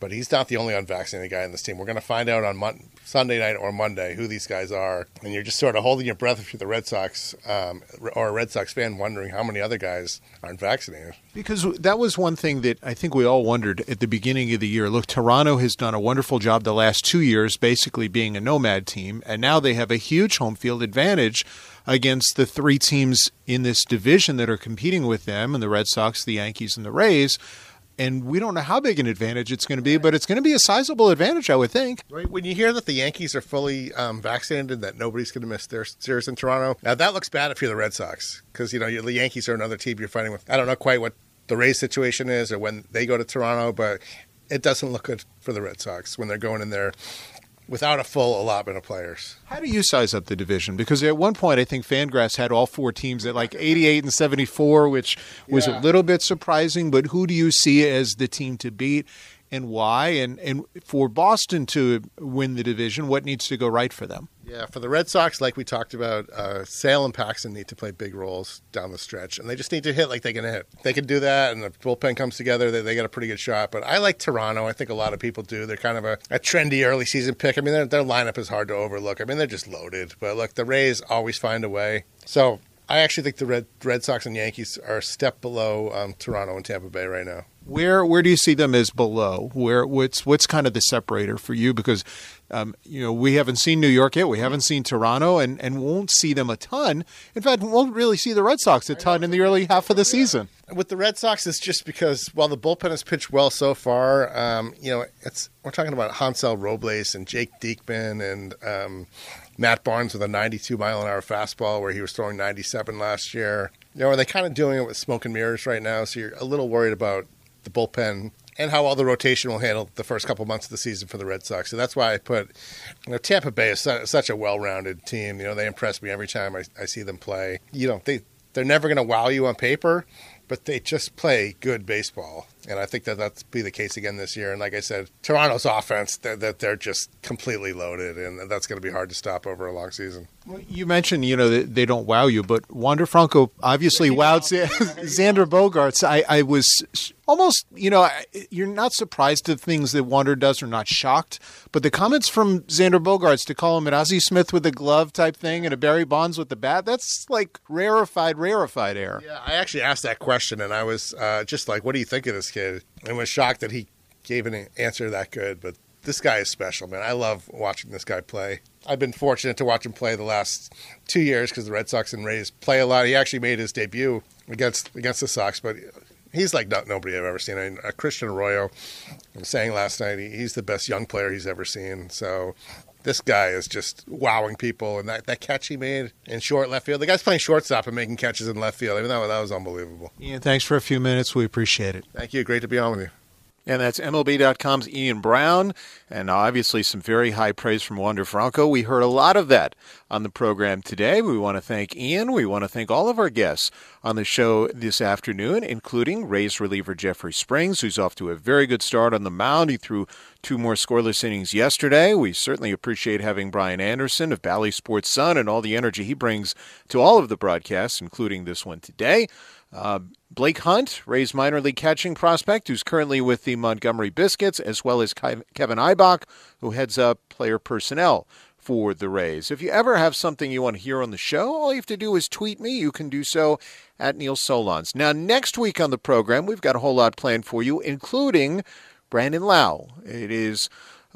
but he's not the only unvaccinated guy in this team. We're going to find out on Mon- Sunday night or Monday who these guys are, and you're just sort of holding your breath if you're the Red Sox um, or a Red Sox fan, wondering how many other guys aren't vaccinated. Because that was one thing that I think we all wondered at the beginning of the year. Look, Toronto has done a wonderful job the last two years, basically being a nomad team, and now they have a huge home field advantage against the three teams in this division that are competing with them, and the Red Sox, the Yankees, and the Rays and we don't know how big an advantage it's going to be, but it's going to be a sizable advantage, I would think. Right. When you hear that the Yankees are fully um, vaccinated and that nobody's going to miss their series in Toronto, now that looks bad if you're the Red Sox because you know the Yankees are another team you're fighting with. I don't know quite what the Rays situation is or when they go to Toronto, but it doesn't look good for the Red Sox when they're going in there without a full allotment of players. How do you size up the division? Because at one point, I think Fangraphs had all four teams at like 88 and 74, which was yeah. a little bit surprising. But who do you see as the team to beat? And why? And and for Boston to win the division, what needs to go right for them? Yeah, for the Red Sox, like we talked about, uh, Sale and Paxton need to play big roles down the stretch, and they just need to hit like they can hit. They can do that, and the bullpen comes together. They, they get a pretty good shot. But I like Toronto. I think a lot of people do. They're kind of a, a trendy early season pick. I mean, their lineup is hard to overlook. I mean, they're just loaded. But look, the Rays always find a way. So I actually think the Red Red Sox and Yankees are a step below um, Toronto and Tampa Bay right now. Where where do you see them as below? Where what's what's kind of the separator for you? Because um, you know we haven't seen New York yet, we haven't seen Toronto, and, and won't see them a ton. In fact, we won't really see the Red Sox a ton in the early half of the season. With the Red Sox, it's just because while the bullpen has pitched well so far, um, you know it's we're talking about Hansel Robles and Jake Diekman and. Um, Matt Barnes with a 92 mile an hour fastball where he was throwing 97 last year. You know, are they kind of doing it with smoke and mirrors right now? So you're a little worried about the bullpen and how all the rotation will handle the first couple months of the season for the Red Sox. So that's why I put, you know, Tampa Bay is such a well-rounded team. You know, they impress me every time I, I see them play. You know, they they're never going to wow you on paper, but they just play good baseball. And I think that that's be the case again this year. And like I said, Toronto's offense, that they're, they're, just completely loaded, and that's going to be hard to stop over a long season. Well, you mentioned, you know, that they don't wow you, but Wander Franco obviously wowed Xander Bogaerts. I, I was almost, you know, you're not surprised at things that Wander does or not shocked, but the comments from Xander Bogaerts to call him an Ozzie Smith with a glove type thing and a Barry Bonds with the bat, that's like rarefied, rarefied air. Yeah, I actually asked that question, and I was uh, just like, what do you think of this kid? And was shocked that he gave an answer that good, but this guy is special, man. I love watching this guy play. I've been fortunate to watch him play the last two years because the Red Sox and Rays play a lot. He actually made his debut against against the Sox, but he's like not, nobody I've ever seen. I uh, Christian Arroyo, I was saying last night, he, he's the best young player he's ever seen. So this guy is just wowing people. And that, that catch he made in short left field, the guy's playing shortstop and making catches in left field. I mean, that, that was unbelievable. Ian, thanks for a few minutes. We appreciate it. Thank you. Great to be on with you. And that's MLB.com's Ian Browne, and obviously some very high praise from Wander Franco. We heard a lot of that on the program today. We want to thank Ian. We want to thank all of our guests on the show this afternoon, including Rays reliever Jeffrey Springs, who's off to a very good start on the mound. He threw two more scoreless innings yesterday. We certainly appreciate having Brian Anderson of Bally Sports Sun and all the energy he brings to all of the broadcasts, including this one today. Uh, Blake Hunt, Rays minor league catching prospect, who's currently with the Montgomery Biscuits, as well as Kevin Ibach, who heads up player personnel for the Rays. If you ever have something you want to hear on the show, all you have to do is tweet me. You can do so at Neil Solondz. Now, next week on the program, we've got a whole lot planned for you, including Brandon Lowe. It is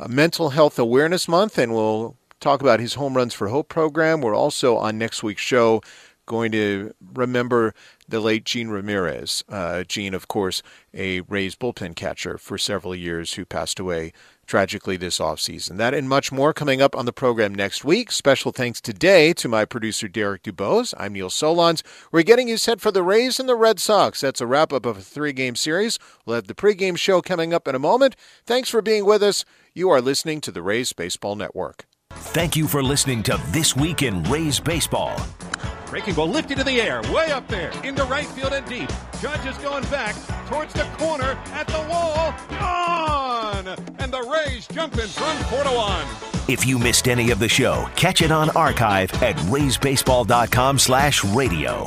Mental Health Awareness Month, and we'll talk about his Home Runs for Hope program. We're also on next week's show going to remember the late Jean Ramirez. Uh, Jean, of course, a Rays bullpen catcher for several years who passed away tragically this offseason. That and much more coming up on the program next week. Special thanks today to my producer, Derek Dubose. I'm Neil Solondz. We're getting you set for the Rays and the Red Sox. That's a wrap up of a three game series. We'll have the pregame show coming up in a moment. Thanks for being with us. You are listening to the Rays Baseball Network. Thank you for listening to This Week in Rays Baseball. Breaking ball lifted in the air, way up there, into right field and deep. Judge is going back towards the corner at the wall. Gone! And the Rays jump in front 4 to 1. If you missed any of the show, catch it on archive at raysbaseball.com slash radio.